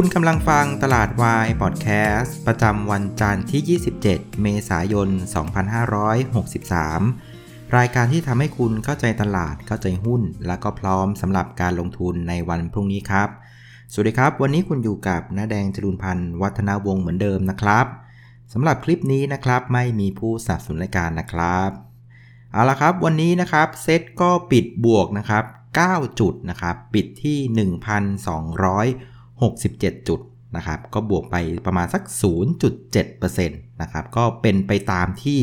คุณกำลังฟังตลาดวายพอดแคสต์ประจำวันจันทร์ที่ 27 เมษายน 2563 รายการที่ทำให้คุณเข้าใจตลาดเข้าใจหุ้น และก็พร้อมสำหรับการลงทุนในวันพรุ่งนี้ครับ สวัสดีครับ วันนี้คุณอยู่กับน้าแดงจรุนพันธ์วัฒนาวงศ์เหมือนเดิมนะครับสำหรับคลิปนี้นะครับไม่มีผู้สนับสนุนรายการนะครับเอาละครับวันนี้นะครับเซตก็ปิดบวกนะครับ 9 จุดนะครับ ปิดที่ 67 จุดนะครับก็บวกไปประมาณสัก 0.7%นะครับก็เป็นไปตามที่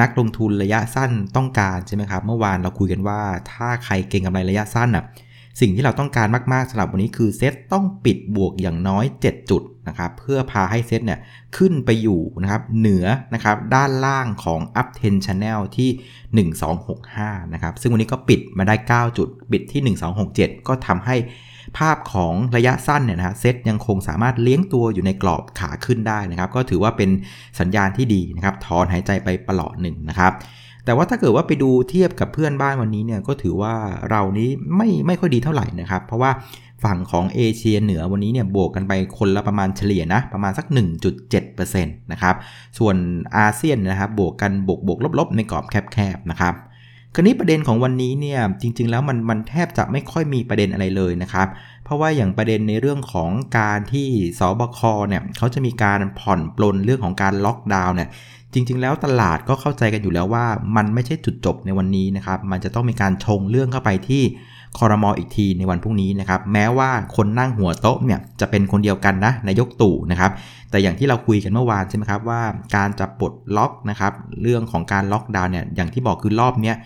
นักลงทุนระยะสั้นต้องการใช่ไหมครับเมื่อวานเราคุยกันว่าถ้าใครเก่งกำไรระยะสั้นอะสิ่งที่เราต้องการมาก ๆสำหรับวันนี้คือเซตต้องปิดบวกอย่างน้อย 7 จุดนะครับเพื่อพาให้เซตเนี่ยขึ้นไปอยู่นะครับเหนือนะครับด้านล่างของ up ten channel ที่ 1265 นะครับซึ่งวันนี้ก็ปิดมาได้ 9 จุด ปิดที่ 1267 ก็ทำให้ ภาพของระยะสั้นเนี่ยนะฮะเซตยังคงสามารถเลี้ยงตัวอยู่ในกรอบขาขึ้นได้นะครับ ก็ถือว่าเป็นสัญญาณที่ดีนะครับถอนหายใจไปประหลอดหนึ่งนะครับแต่ว่าถ้าเกิดว่าไปดูเทียบกับเพื่อนบ้านวันนี้เนี่ยก็ถือว่าเรานี้ไม่ไม่ค่อยดีเท่าไหร่นะครับ เพราะว่าฝั่งของเอเชียเหนือวันนี้เนี่ยบวกกันไปคนละประมาณเฉลี่ยนะประมาณสัก 1.7%นะครับส่วนอาเซียนนะครับบวกกันบวกบวกลบๆในกรอบแคบๆนะครับ คราวนี้ประเด็นของวันนี้เนี่ยจริง ๆ แล้วมันมันแทบจะไม่ค่อยมีประเด็นอะไรเลยนะครับ เพราะว่าอย่างประเด็นในเรื่องของการที่สบคเนี่ยเขาจะมีการผ่อนปลนเรื่องของการล็อกดาวน์เนี่ยจริง ๆ แล้วตลาดก็เข้าใจกันอยู่แล้วว่า มันไม่ใช่จุดจบในวันนี้นะครับ มันจะต้องมีการชงเรื่องเข้าไปที่ คอรมออีกทีในวันพรุ่งนี้นะครับแม้ว่าคนนั่งหัวโต๊ะเนี่ยจะเป็นคนเดียวกันนะนายกตู่นะครับแต่อย่างที่เราคุยกันเมื่อวานใช่ไหมครับว่าการจะปลดล็อกนะครับเรื่องของการล็อกดาวน์เนี่ยอย่างที่บอกคือรอบเนี้ย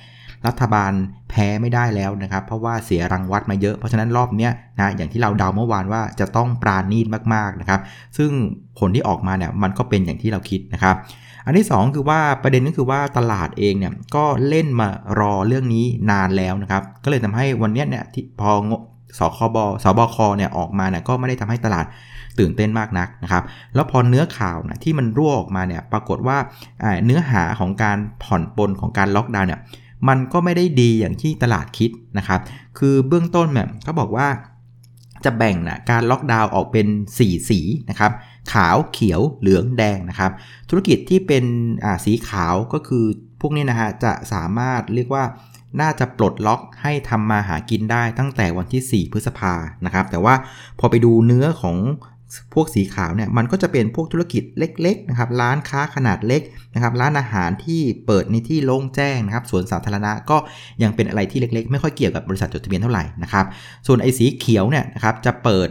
รัฐบาลแพ้ไม่ได้แล้วนะครับ เพราะว่าเสียรังวัดมาเยอะ เพราะฉะนั้นรอบนี้นะอย่างที่เราเดาเมื่อวานว่าจะต้องปราณีตมากๆนะครับ ซึ่งผลที่ออกมาเนี่ยมันก็เป็นอย่างที่เราคิดนะครับ อันที่ 2 คือว่าประเด็นก็คือว่าตลาดเองเนี่ยก็เล่นมารอเรื่องนี้นานแล้วนะครับ ก็เลยทำให้วันนี้เนี่ยที่พอสคบสบคเนี่ยออกมาเนี่ยก็ไม่ได้ทำให้ตลาดตื่นเต้นมากนักนะครับ แล้วพอเนื้อข่าวนะที่มันรั่วออกมาเนี่ยปรากฏว่าเนื้อหาของการผ่อนปลนของการล็อกดาวน์เนี่ยมันก็ไม่ได้ดีอย่างที่ตลาดคิดนะครับ คือเบื้องต้นเนี่ยเขาบอกว่าจะแบ่งนะการล็อกดาวน์ออกเป็น 4 สีนะครับ ขาวเขียวเหลืองแดงนะครับ ธุรกิจที่เป็นสีขาวก็คือพวกนี้นะฮะจะสามารถเรียกว่าน่าจะปลดล็อกให้ทำมาหากินได้ตั้งแต่วันที่ 4 พฤษภานะครับ แต่ว่าพอไปดูเนื้อของ พวกสีขาวเนี่ยมันก็จะเป็นพวกธุรกิจเล็กๆนะครับร้านค้าขนาดเล็กนะครับร้านอาหารที่เปิดในที่โล่งแจ้งนะครับสวนสาธารณะก็ยังเป็นอะไรที่เล็กๆ ไม่ค่อยเกี่ยวกับบริษัทจดทะเบียนเท่าไหร่นะครับส่วนไอ้สีเขียวเนี่ยนะครับจะเปิด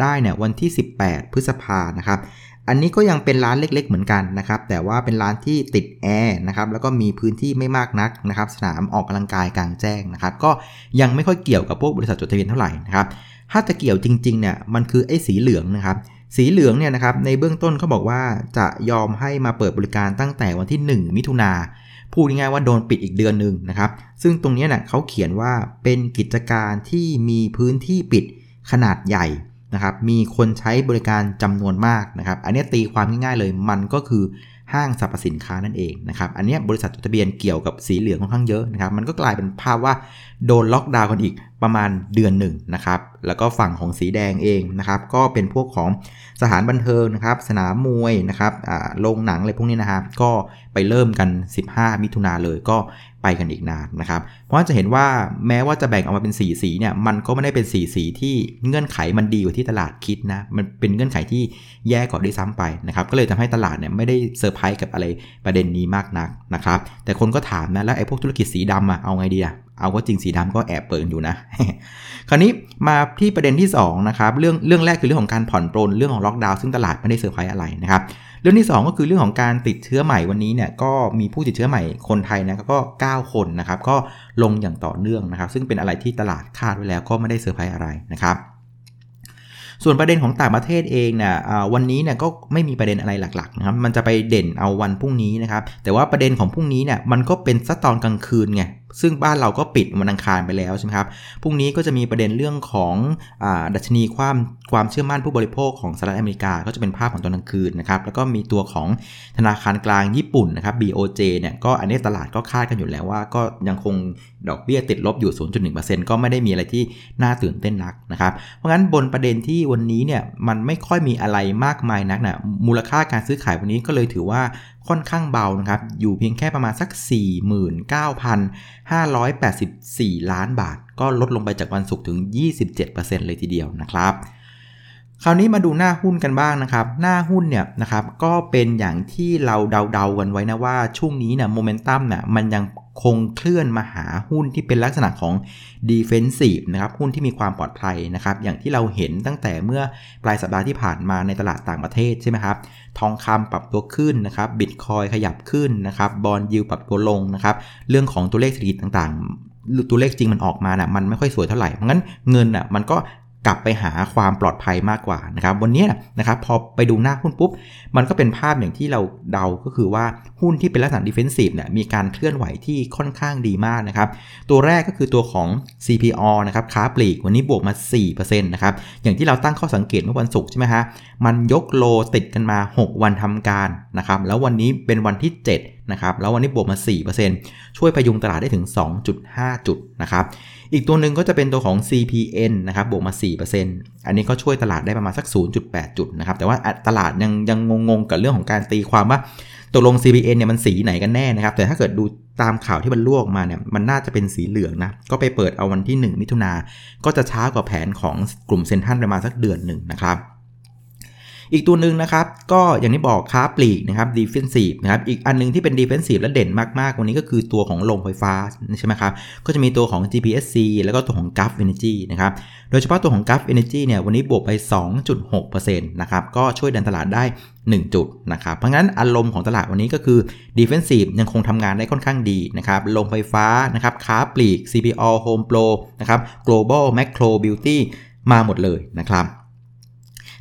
ได้เนี่ยวันที่ 18 พฤษภานะครับอันนี้ก็ยังเป็นร้านเล็ก ๆ เหมือนกันนะครับ แต่ว่าเป็นร้านที่ติดแอร์นะครับ แล้วก็มีพื้นที่ไม่มากนักนะครับ สนามออกกำลังกายกลางแจ้งนะครับ ก็ยังไม่ค่อยเกี่ยวกับพวกบริษัทจดทะเบียนเท่าไหร่นะครับ ถ้าจะเกี่ยวจริงๆเนี่ยมันคือไอ้สีเหลืองนะครับ สีเหลืองเนี่ยนะครับในเบื้องต้นเขาบอกว่าจะยอมให้มาเปิดบริการตั้งแต่วันที่ 1 มิถุนาพูดง่ายๆว่าโดนปิดอีกเดือนหนึ่งนะครับ ซึ่งตรงนี้เนะ่ยเขาเขียนว่าเป็นกิจการที่มีพื้นที่ปิดขนาดใหญ่นะครับมีคนใช้บริการจำนวนมากนะครับ อันนี้ตีความง่ายๆเลยมันก็คือห้างสรรพสินค้านั่นเองนะครับ อันนี้บริษัทจดทะเบียนเกี่ยวกับสีเหลืองค่อนข้างเยอะนะครับ มันก็กลายเป็นภาพว่าโดนล็อกดาวน์กันอีก ประมาณเดือนหนึ่งนะครับ แล้วก็ฝั่งของสีแดงเองนะครับ ก็เป็นพวกของสถานบันเทิงนะครับ สนามมวยนะครับโรงหนังอะไรพวกนี้นะครับ ก็ไปเริ่มกัน 15 มิถุนาเลยก็ไปกันอีกนานนะครับ เพราะจะเห็นว่าแม้ว่าจะแบ่งออกมาเป็นสีสีเนี่ยมันก็ไม่ได้เป็นสีสีที่เงื่อนไขมันดีกว่าที่ตลาดคิดนะ มันเป็นเงื่อนไขที่แย่กว่าด้วยซ้ำไปนะครับ ก็เลยทำให้ตลาดเนี่ยไม่ได้เซอร์ไพรส์กับอะไรประเด็นนี้มากนักนะครับ แต่คนก็ถามนะแล้วไอ้พวกธุรกิจสีดำอะเอาไงดีอะเอาก็จริงสีดำก็แอบเปิดอยู่นะ คราวนี้มาที่ประเด็นที่2นะครับเรื่องเรื่องแรกคือเรื่องของการผ่อนปลนเรื่องของล็อกดาวน์ซึ่งตลาดไม่ได้เซอร์ไพรส์อะไรนะครับเรื่องที่ 2 ก็คือเรื่องของการติดเชื้อใหม่วันนี้เนี่ยก็มีผู้ติดเชื้อใหม่คนไทยนะก็ 9 คนนะครับก็ลงอย่างต่อเนื่องนะครับ ซึ่งเป็นอะไรที่ตลาดคาดไว้แล้วก็ไม่ได้เซอร์ไพรส์อะไรนะครับส่วนประเด็นของต่างประเทศเองเนี่ยวันนี้เนี่ยก็ไม่มีประเด็นอะไรหลักๆนะครับมันจะไปเด่นเอาวันพรุ่งนี้นะครับแต่ว่าประเด็นของพรุ่งนี้เนี่ยมันก็เป็นสัตอนกลางคืนไง ซึ่งบ้านเราก็ปิดวันอังคารไปแล้วใช่ไหมครับ พรุ่งนี้ก็จะมีประเด็นเรื่องของอดัชนีความความเชื่อมั่นผู้บริโภคของสหรัฐอเมริกาก็จะเป็นภาพของตอนกลางคืนนะครับ แล้วก็มีตัวของธนาคารกลางญี่ปุ่นนะครับ BOJ เนี่ยก็อันนี้ตลาดก็คาดกันอยู่แล้วว่า ก็ยังคงดอกเบี้ยติดลบอยู่ 0.1%ก็ไม่ได้มีอะไรที่น่าตื่นเต้นนักนะครับ เพราะงั้นบนประเด็นที่วันนี้เนี่ยมันไม่ค่อยมีอะไรมากมายนักนะมูลค่าการซื้อขายวันนี้ก็เลยถือว่า ค่อนข้างเบานะครับ อยู่เพียงแค่ประมาณสัก 49,584 ล้านบาท ก็ลดลงไปจากวันศุกร์ถึง 27%เลยทีเดียวนะครับคราวนี้มาดูหน้าหุ้นกันบ้างนะครับ หน้าหุ้นเนี่ยนะครับก็เป็นอย่างที่เราเดาๆกันไว้นะว่าช่วงนี้เนี่ยโมเมนตัมเนี่ยมันยัง คงเคลื่อนมาหาหุ้นที่เป็นลักษณะของ defensive นะครับหุ้นที่มีความปลอดภัยนะครับ อย่างที่เราเห็นตั้งแต่เมื่อปลายสัปดาห์ที่ผ่านมาในตลาดต่างประเทศใช่ไหมครับ ทองคำปรับตัวขึ้นนะครับบิตคอยขยับขึ้นนะครับบอลยูปรับตัวลงนะครับ เรื่องของตัวเลขเศรษฐกิจต่างๆตัวเลขจริงมันออกมานะ่ะมันไม่ค่อยสวยเท่าไหร่ เพราะงั้นเงินอะมันก็ กลับไปหาความปลอดภัยมากกว่านะครับวันนี้นะครับพอไปดูหน้าหุ้นปุ๊บ มันก็เป็นภาพอย่างที่เราเดาก็คือว่าหุ้นที่เป็นลักษณะ defensive เนี่ยมีการเคลื่อนไหวที่ค่อนข้างดีมากนะครับ ตัวแรกก็คือตัวของ CPALL นะครับค้าปลีกวันนี้บวกมา 4%นะครับอย่างที่เราตั้งข้อสังเกตเมื่อวันศุกร์ใช่ไหมฮะมันยก low ติดกันมา 6 วันทำการนะครับแล้ววันนี้เป็นวันที่ 7นะครับแล้ววันนี้บวกมา 4%ช่วยพยุงตลาดได้ถึง 2.5 จุดนะครับอีกตัวหนึ่งก็จะเป็นตัวของ CPN นะครับบวกมา 4%อันนี้ก็ช่วยตลาดได้ประมาณสัก 0.8 จุดนะครับแต่ว่าตลาดยังยังงงๆกับเรื่องของการตีความว่าตกลง CPN เนี่ยมันสีไหนกันแน่นะครับ แต่ถ้าเกิดดูตามข่าวที่มันลวกมาเนี่ย มันน่าจะเป็นสีเหลืองนะ ก็ไปเปิดเอาวันที่ 1 มิถุนา ก็จะช้ากว่าแผนของกลุ่มเซ็นทรัลประมาณสักเดือนหนึ่งนะครับ อีกตัวหนึ่งนะครับ ก็อย่างที่บอกค้าปลีกนะครับ defensive นะครับ อีกอันนึงที่เป็น defensive และเด่นมากๆ วันนี้ก็คือตัวของโรงไฟฟ้าใช่ไหมครับ ก็จะมีตัวของ GPSC แล้วก็ตัวของ Gulf Energy นะครับ โดยเฉพาะตัวของ Gulf Energy เนี่ย วันนี้บวกไป 2.6%นะครับ ก็ช่วยดันตลาดได้ 1 จุดนะครับ เพราะงั้นอารมณ์ของตลาดวันนี้ก็คือ Defensive ยังคงทำงานได้ค่อนข้างดีนะครับ โรงไฟฟ้านะครับ ค้าปลีก CPO Home Pro นะครับ Global Macro Beauty มาหมดเลยนะครับ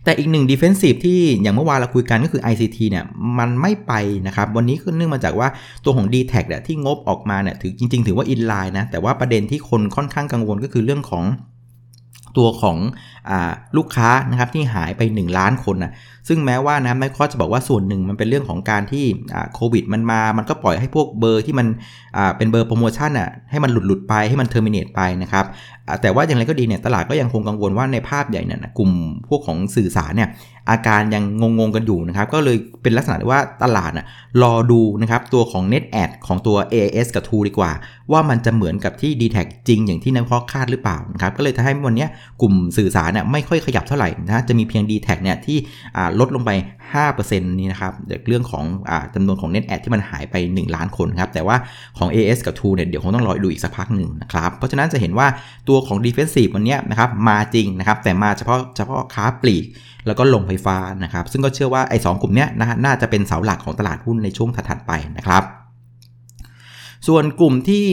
แต่อีกหนึ่ง defensive ที่อย่างเมื่อวานเราคุยกันก็คือ ICT เนี่ยมันไม่ไปนะครับ วันนี้คือเนื่องมาจากว่าตัวของ d t แทเนี่ยที่งบออกมาเนี่ยถือจริง ๆ ถือว่า inline นะแต่ว่าประเด็นที่คนค่อนข้างกังวลก็คือเรื่องของตัวของอลูกค้านะครับที่หายไป 1 ล้านคนนะซึ่งแม้ว่านะไมโครจะบอกว่าส่วนหนึ่งมันเป็นเรื่องของการที่โควิดมันมา มันก็ปล่อยให้พวกเบอร์ที่มันเป็นเบอร์โปรโมชั่นอะให้มันหลุดหลุดไปให้มัน terminate ไปนะครับ แต่ว่าอย่างไรก็ดีเนี่ยตลาดก็ยังคงกังวลว่าในภาพใหญ่เนี่ยกลุ่มพวกของสื่อสารเนี่ยอาการยังงงๆกันอยู่นะครับ ก็เลยเป็นลักษณะว่าตลาดนะรอดูนะครับตัวของ Net Ad ของตัว AIS กับ True ดีกว่า ว่ามันจะเหมือนกับที่ d t แทจริงอย่างที่นักวิเคราะห์คาดหรือเปล่านะครับก็เลยทำให้วันนี้กลุ่มสื่อสารเนี่ยไม่ค่อยขยับเท่าไหร่นะจะมีเพียง d t แทเนี่ยที่ลดลงไป 5%นี้นะครับจากเรื่องของอจำนวนของ Net Ad ที่มันหายไป 1 ล้านคนครับแต่ว่าของ AS กับ True เนี่ยเดี๋ยวคงต้องรอดูอีกสักพักหนึ่งนะครับเพราะฉะนั้นจะเห็นว่าตัวของ Defensive วันนี้นะครับมาจริงนะครับแต่มาเฉพาะเฉพาะค้าปลีก แล้วก็ลงไฟฟ้านะครับซึ่งก็เชื่อว่าไอ้สกลุ่มนี้นะฮะน่าจะเป็นเสาหลักของตลาดหุ้นในช่วงถัดๆไปนะครับส่วนกลุ่มที่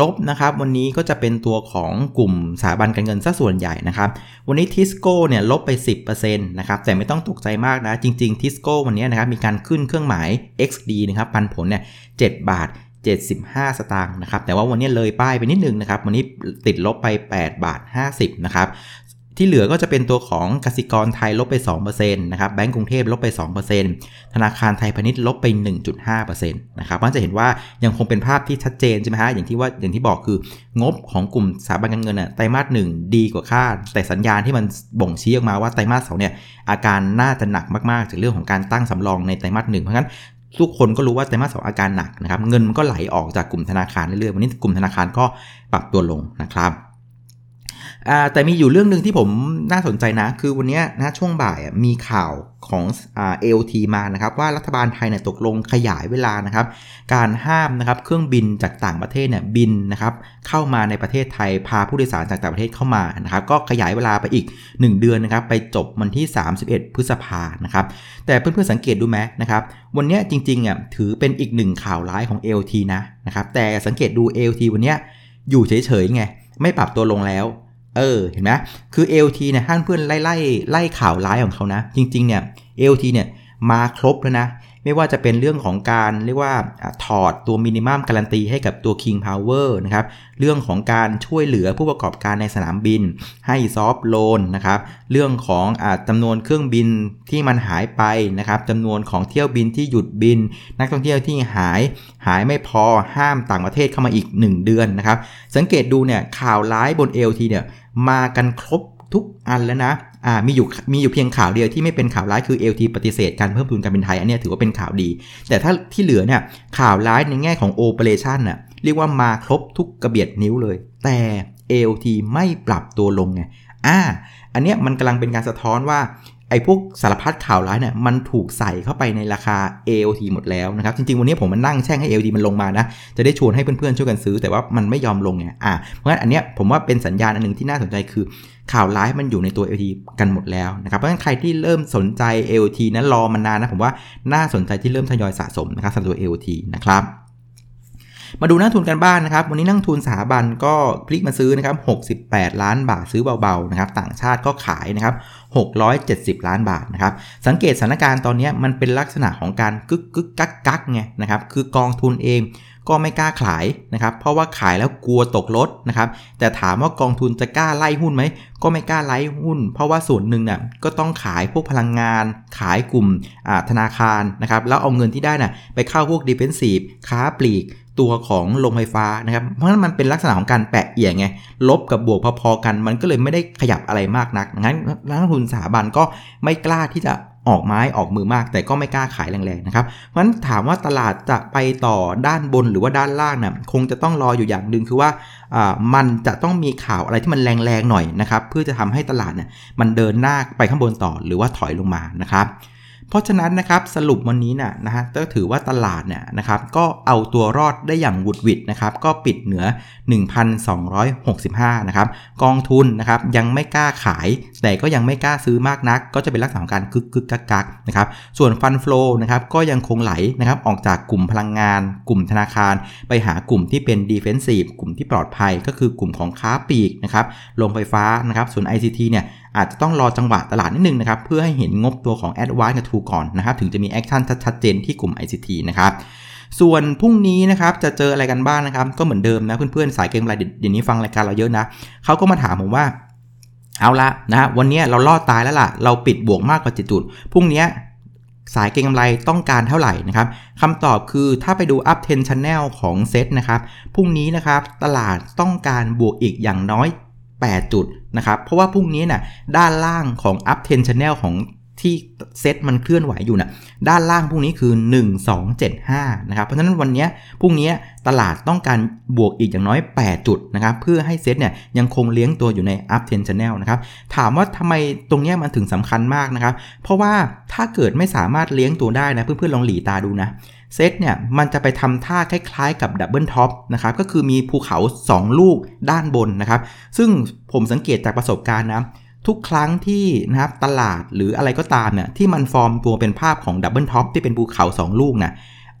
ลบนะครับวันนี้ก็จะเป็นตัวของกลุ่มสถาบันการเงินซะส่วนใหญ่นะครับวันนี้ทิสโก้เนี่ยลบไป 10%นะครับแต่ไม่ต้องตกใจมากนะ จริงๆทิสโก้วันนี้นะครับมีการขึ้นเครื่องหมาย XD นะครับปันผลเนี่ย7บาท 75 สตางค์นะครับ แต่ว่าวันนี้เลยป้ายไปนิดนึงนะครับ วันนี้ติดลบไป 8 บาท 50 นะครับ ที่เหลือก็จะเป็นตัวของกสิกรไทยลบไป 2%นะครับ แบงก์กรุงเทพลบไป 2%ธนาคารไทยพาณิชย์ลบไป 1.5%นะครับมันจะเห็นว่ายังคงเป็นภาพที่ชัดเจนใช่ไหมฮะ อย่างที่ว่า อย่างที่บอกคืองบของกลุ่มสถาบันการเงินอะไตรมาสหนึ่งดีกว่าคาด แต่สัญญาณที่มันบ่งชี้ออกมาว่าไตรมาสสองเนี่ยอาการน่าจะหนักมากๆจากเรื่องของการตั้งสำรองในไตรมาสหนึ่งเพราะงั้น ทุกคนก็รู้ว่าไตรมาสสองอาการหนักนะครับ เงินมันก็ไหลออกจากกลุ่มธนาคารเรื่อยๆ วันนี้กลุ่มธนาคารก็ปรับตัวลงนะครับ แต่มีอยู่เรื่องหนึ่งที่ผมน่าสนใจนะ คือวันนี้นะช่วงบ่ายมีข่าวของเอลทีมานะครับ ว่ารัฐบาลไทยเนี่ยตกลงขยายเวลานะครับ การห้ามนะครับเครื่องบินจากต่างประเทศเนี่ยบินนะครับเข้ามาในประเทศไทยพาผู้โดยสารจากต่างประเทศเข้ามานะครับ ก็ขยายเวลาไปอีก 1 เดือนนะครับ ไปจบวันที่ 31 พฤษภานะครับ แต่เพื่อนๆสังเกตดูไหมนะครับ วันนี้จริงๆอะถือเป็นอีกหนึ่งข่าวร้ายของ LT นะนะครับ แต่สังเกตดู LT วันนี้อยู่เฉยๆไงไม่ปรับตัวลงแล้ว เออเห็นไหมคือ LT เนี่ยท่านเพื่อนไล่ไล่ไล่ข่าวร้ายของเขานะ จริงๆเนี่ย LT เนี่ยมาครบแล้วนะ ไม่ว่าจะเป็นเรื่องของการเรียกว่าถอดตัวมินิมัมการันตีให้กับตัว King Power นะครับ เรื่องของการช่วยเหลือผู้ประกอบการในสนามบิน ให้ซอฟโลนนะครับ เรื่องของอจำนวนเครื่องบินที่มันหายไปนะครับจำนวนของเที่ยวบินที่หยุดบิน นักท่องเที่ยวที่หายหายไม่พอห้ามต่างประเทศเข้ามาอีก 1 เดือนนะครับ สังเกตดูเนี่ยข่าวร้ายบน LT เนี่ยมากันครบทุกอันแล้วนะ อ่ามีอยู่มีอยู่เพียงข่าวเดียวที่ไม่เป็นข่าวร้ายคือ LT ปฏิเสธการเพิ่มทุนการบินไทยอันนี้ถือว่าเป็นข่าวดี แต่ถ้าที่เหลือเนี่ยข่าวร้ายในแง่ของโอเปอเรชันน่ะเรียกว่ามาครบทุกกระเบียดนิ้วเลย แต่ LT ไม่ปรับตัวลงไงอ่าอันเนี้ยมันกำลังเป็นการสะท้อนว่า ไอ้พวกสารพัดข่าวร้ายเนี่ยมันถูกใส่เข้าไปในราคา AOT หมดแล้วนะครับ จริง ๆ วันนี้ผมมันนั่งแช่งให้ AOT มันลงมานะ จะได้ชวนให้เพื่อนๆช่วยกันซื้อแต่ว่ามันไม่ยอมลงไงอ่าเพราะฉะนั้นอันเนี้ยผมว่าเป็นสัญญาณอันหนึ่งที่น่าสนใจคือข่าวร้ายมันอยู่ในตัว AOT กันหมดแล้วนะครับเพราะฉะนั้นใครที่เริ่มสนใจ AOT นั้นรอมานานนะผมว่าน่าสนใจที่เริ่มทยอยสะสมนะครับสำหรับตัว AOT นะครับ มาดูนักทุนกันบ้านนะครับ วันนี้นักทุนสถาบันก็พลิกมาซื้อนะครับ68 ล้านบาทซื้อเบาๆนะครับ ต่างชาติก็ขายนะครับ670 ล้านบาทนะครับ สังเกตสถานการณ์ตอนนี้มันเป็นลักษณะของการกึกกึกกักกักไงนะครับ คือกองทุนเองก็ไม่กล้าขายนะครับ เพราะว่าขายแล้วกลัวตกลดนะครับ แต่ถามว่ากองทุนจะกล้าไล่หุ้นไหม ก็ไม่กล้าไล่หุ้น เพราะว่าส่วนหนึ่งน่ะก็ต้องขายพวกพลังงาน ขายกลุ่มธนาคารนะครับ แล้วเอาเงินที่ได้น่ะไปเข้าพวกดิเฟนซีฟค้าปลีก ตัวของโรงไฟฟ้านะครับ เพราะฉะนั้นมันเป็นลักษณะของการแปะเอียงไง ลบกับบวกพอๆกัน มันก็เลยไม่ได้ขยับอะไรมากนัก งั้นนักลงทุนสถาบันก็ไม่กล้าที่จะออกไม้ออกมือมาก แต่ก็ไม่กล้าขายแรงๆนะครับ เพราะฉะนั้นถามว่าตลาดจะไปต่อด้านบนหรือว่าด้านล่างนะ่ะคงจะต้องรออยู่อย่างหนึ่งคือว่ามันจะต้องมีข่าวอะไรที่มันแรงๆหน่อยนะครับ เพื่อจะทำให้ตลาดเนี่ยมันเดินหน้าไปข้างบนต่อหรือว่าถอยลงมานะครับ เพราะฉะนั้นนะครับสรุปวันนี้นะนะฮะก็ถือว่าตลาดเนี่ยนะครับก็เอาตัวรอดได้อย่างวุดวิดนะครับก็ปิดเหนือ 1,265 นะครับกองทุนนะครับยังไม่กล้าขายแต่ก็ยังไม่กล้าซื้อมากนัก ก็จะเป็นลักษณะของการกึกกึกกักกักนะครับส่วนฟันฟลูนะครับก็ยังคงไหลนะครับออกจากกลุ่มพลังงาน กลุ่มธนาคาร ไปหากลุ่มที่เป็นดีเฟนซีฟกลุ่มที่ปลอดภัยก็คือกลุ่มของค้าปลีกนะครับโรงไฟฟ้านะครับส่วน ICT เนี่ยอาจจะต้องรอจังหวะตลาดนิดนึงนะครับเพื่อให้เห็นงบตัวของ a d v a n c e กับ True ก่อนนะครับถึงจะมี action ชัดเจนที่กลุ่ม ICT นะครับส่วนพรุ่งนี้นะครับจะเจออะไรกันบ้างนะครับ ก็เหมือนเดิมนะเพื่อนๆ สายเก็งกำไรเดี๋ยวนี้ฟังรายการเราเยอะนะเขาก็มาถามผมว่า เอาละนะวันนี้เรารอดตายแล้วล่ะ เราปิดบวกมากกว่า7จุดพรุ่งนี้สายเก็งกำไรต้องการเท่าไหร่นะครับคำตอบคือถ้าไปดู uptrend channel ของเซตนะครับพรุ่งนี้นะครับตลาดต้องการบวกอีกอย่างน้อย 8 จุดนะครับเพราะว่าพรุ่งนี้นะ่ะด้านล่างของ up 10 channel ของ ที่เซตมันเคลื่อนไหวอยู่นะ่ะด้านล่างพรุ่งนี้คือ 1275นะครับเพราะฉะนั้นวันนี้พรุ่งนี้ตลาดต้องการบวกอีกอย่างน้อย 8 จุดนะครับเพื่อให้เซตเนี่ยยังคงเลี้ยงตัวอยู่ใน up 10 channel นะครับถามว่าทำไมตรงนี้มันถึงสำคัญมากนะครับ เพราะว่าถ้าเกิดไม่สามารถเลี้ยงตัวได้นะเพื่อนๆลองหลีตาดูนะเซตเนี่ยมันจะไปทำท่าคล้ายๆกับ double top นะครับก็คือมีภูเขา 2 ลูกด้านบนนะครับซึ่งผมสังเกตจากประสบการณ์นะ ทุกครั้งที่นะครับตลาดหรืออะไรก็ตามเนี่ยที่มันฟอร์มตัวเป็นภาพของ double top ที่เป็นภูเขา 2 ลูกนะ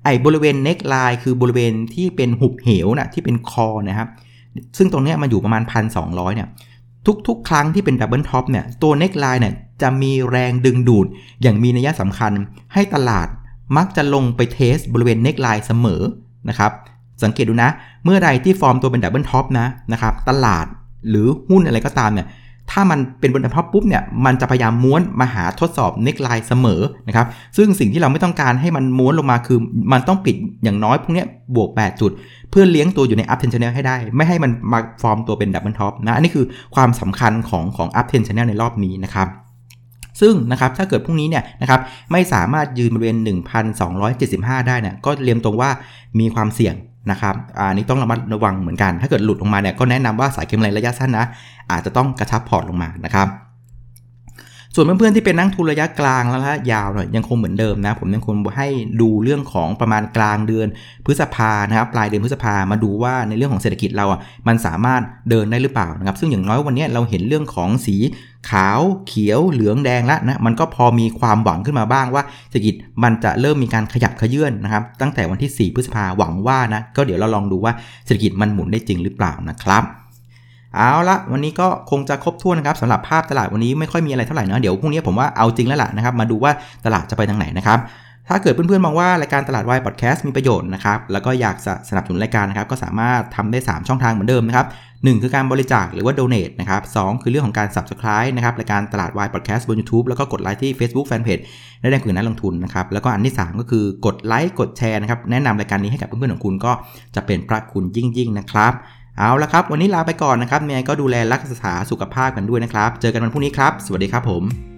ไอ้บริเวณ neckline คือบริเวณที่เป็นหุบเหวนะที่เป็นคอนะครับซึ่งตรงนี้มันอยู่ประมาณ 1,200เนี่ยทุกๆ ครั้งที่เป็น double top เนี่ยตัว neckline เนี่ยจะมีแรงดึงดูดอย่างมีนัยสำคัญ ให้ตลาดมักจะลงไป test บริเวณ neckline เสมอนะครับสังเกตดูนะ เมื่อใดที่ฟอร์มตัวเป็น double top นะนะครับตลาดหรือหุ้นอะไรก็ตามเนี่ย ถ้ามันเป็นบน double top ปุ๊บเนี่ยมันจะพยายามม้วนมาหาทดสอบ neckline เสมอนะครับซึ่งสิ่งที่เราไม่ต้องการให้มันม้วนลงมาคือมันต้องปิดอย่างน้อยพรุ่งนี้บวก 8 จุด เพื่อเลี้ยงตัวอยู่ใน uptrend channel ให้ได้ ไม่ให้มันมาฟอร์มตัวเป็น double top นะอันนี้คือความสำคัญของของ up 10 channel ในรอบนี้นะครับซึ่งนะครับถ้าเกิดพรุ่งนี้เนี่ยนะครับไม่สามารถยืนบริเวณ 1,275 ได้เนี่ยก็เรียมตรงว่ามีความเสี่ยง นะครับอันนี้ต้องระมัดระวังเหมือนกัน ถ้าเกิดหลุดลงมาเนี่ยก็แนะนำว่าสายเก็งกำไรระยะสั้นนะอาจจะต้องกระชับพอร์ตลงมานะครับ ส่วนเพื่อนๆที่เป็นนักทุนระยะกลางและระยะยาวเนี่ยยังคงเหมือนเดิมนะ ผมยังคงให้ดูเรื่องของประมาณกลางเดือนพฤษภานะครับปลายเดือนพฤษภามาดูว่าในเรื่องของเศรษฐกิจเราอะมันสามารถเดินได้หรือเปล่านะครับซึ่งอย่างน้อยวันนี้เราเห็นเรื่องของสีขาวเขียวเหลืองแดงแล้วนะมันก็พอมีความหวังขึ้นมาบ้างว่าเศรษฐกิจมันจะเริ่มมีการขยับขยื่นนะครับ ตั้งแต่วันที่ 4 พฤษภาหวังว่านะก็เดี๋ยวเราลองดูว่าเศรษฐกิจมันหมุนได้จริงหรือเปล่านะครับ เอาละวันนี้ก็คงจะครบถ้วนนะครับสำหรับภาพตลาดวันนี้ไม่ค่อยมีอะไรเท่าไหร่นะเดี๋ยวพรุ่งนี้ผมว่าเอาจริงแล้วล่ะนะครับ มาดูว่าตลาดจะไปทางไหนนะครับถ้าเกิดเพื่อนๆมองว่ารายการตลาดวายพอดแคสต์มีประโยชน์นะครับแล้วก็อยากสนับสนุนรายการนะครับก็สามารถทำได้ 3 ช่องทางเหมือนเดิมนะครับหคือการบริจาคหรือว่า donate นะครับสคือเรื่องของการ subscribe นะครับรายการตลาดวายพอดแคสต์บน YouTube แล้วก็กดไลค์ที่ Facebook Fanpage ได้แรงคุยนักลงทุนนะครับแล้วก็อันที่ 3 ก็คือกดไลค์กดแชร์นะครับแนะนำรายการนี้ให้กับเพื่อนๆของคุณก็จะเป็นพระคุณยิ่งๆนะครับ เอาละครับ วันนี้ลาไปก่อนนะครับเมียก็ดูแลรักษาสุขภาพกันด้วยนะครับ เจอกันวันพรุ่งนี้ครับ สวัสดีครับผม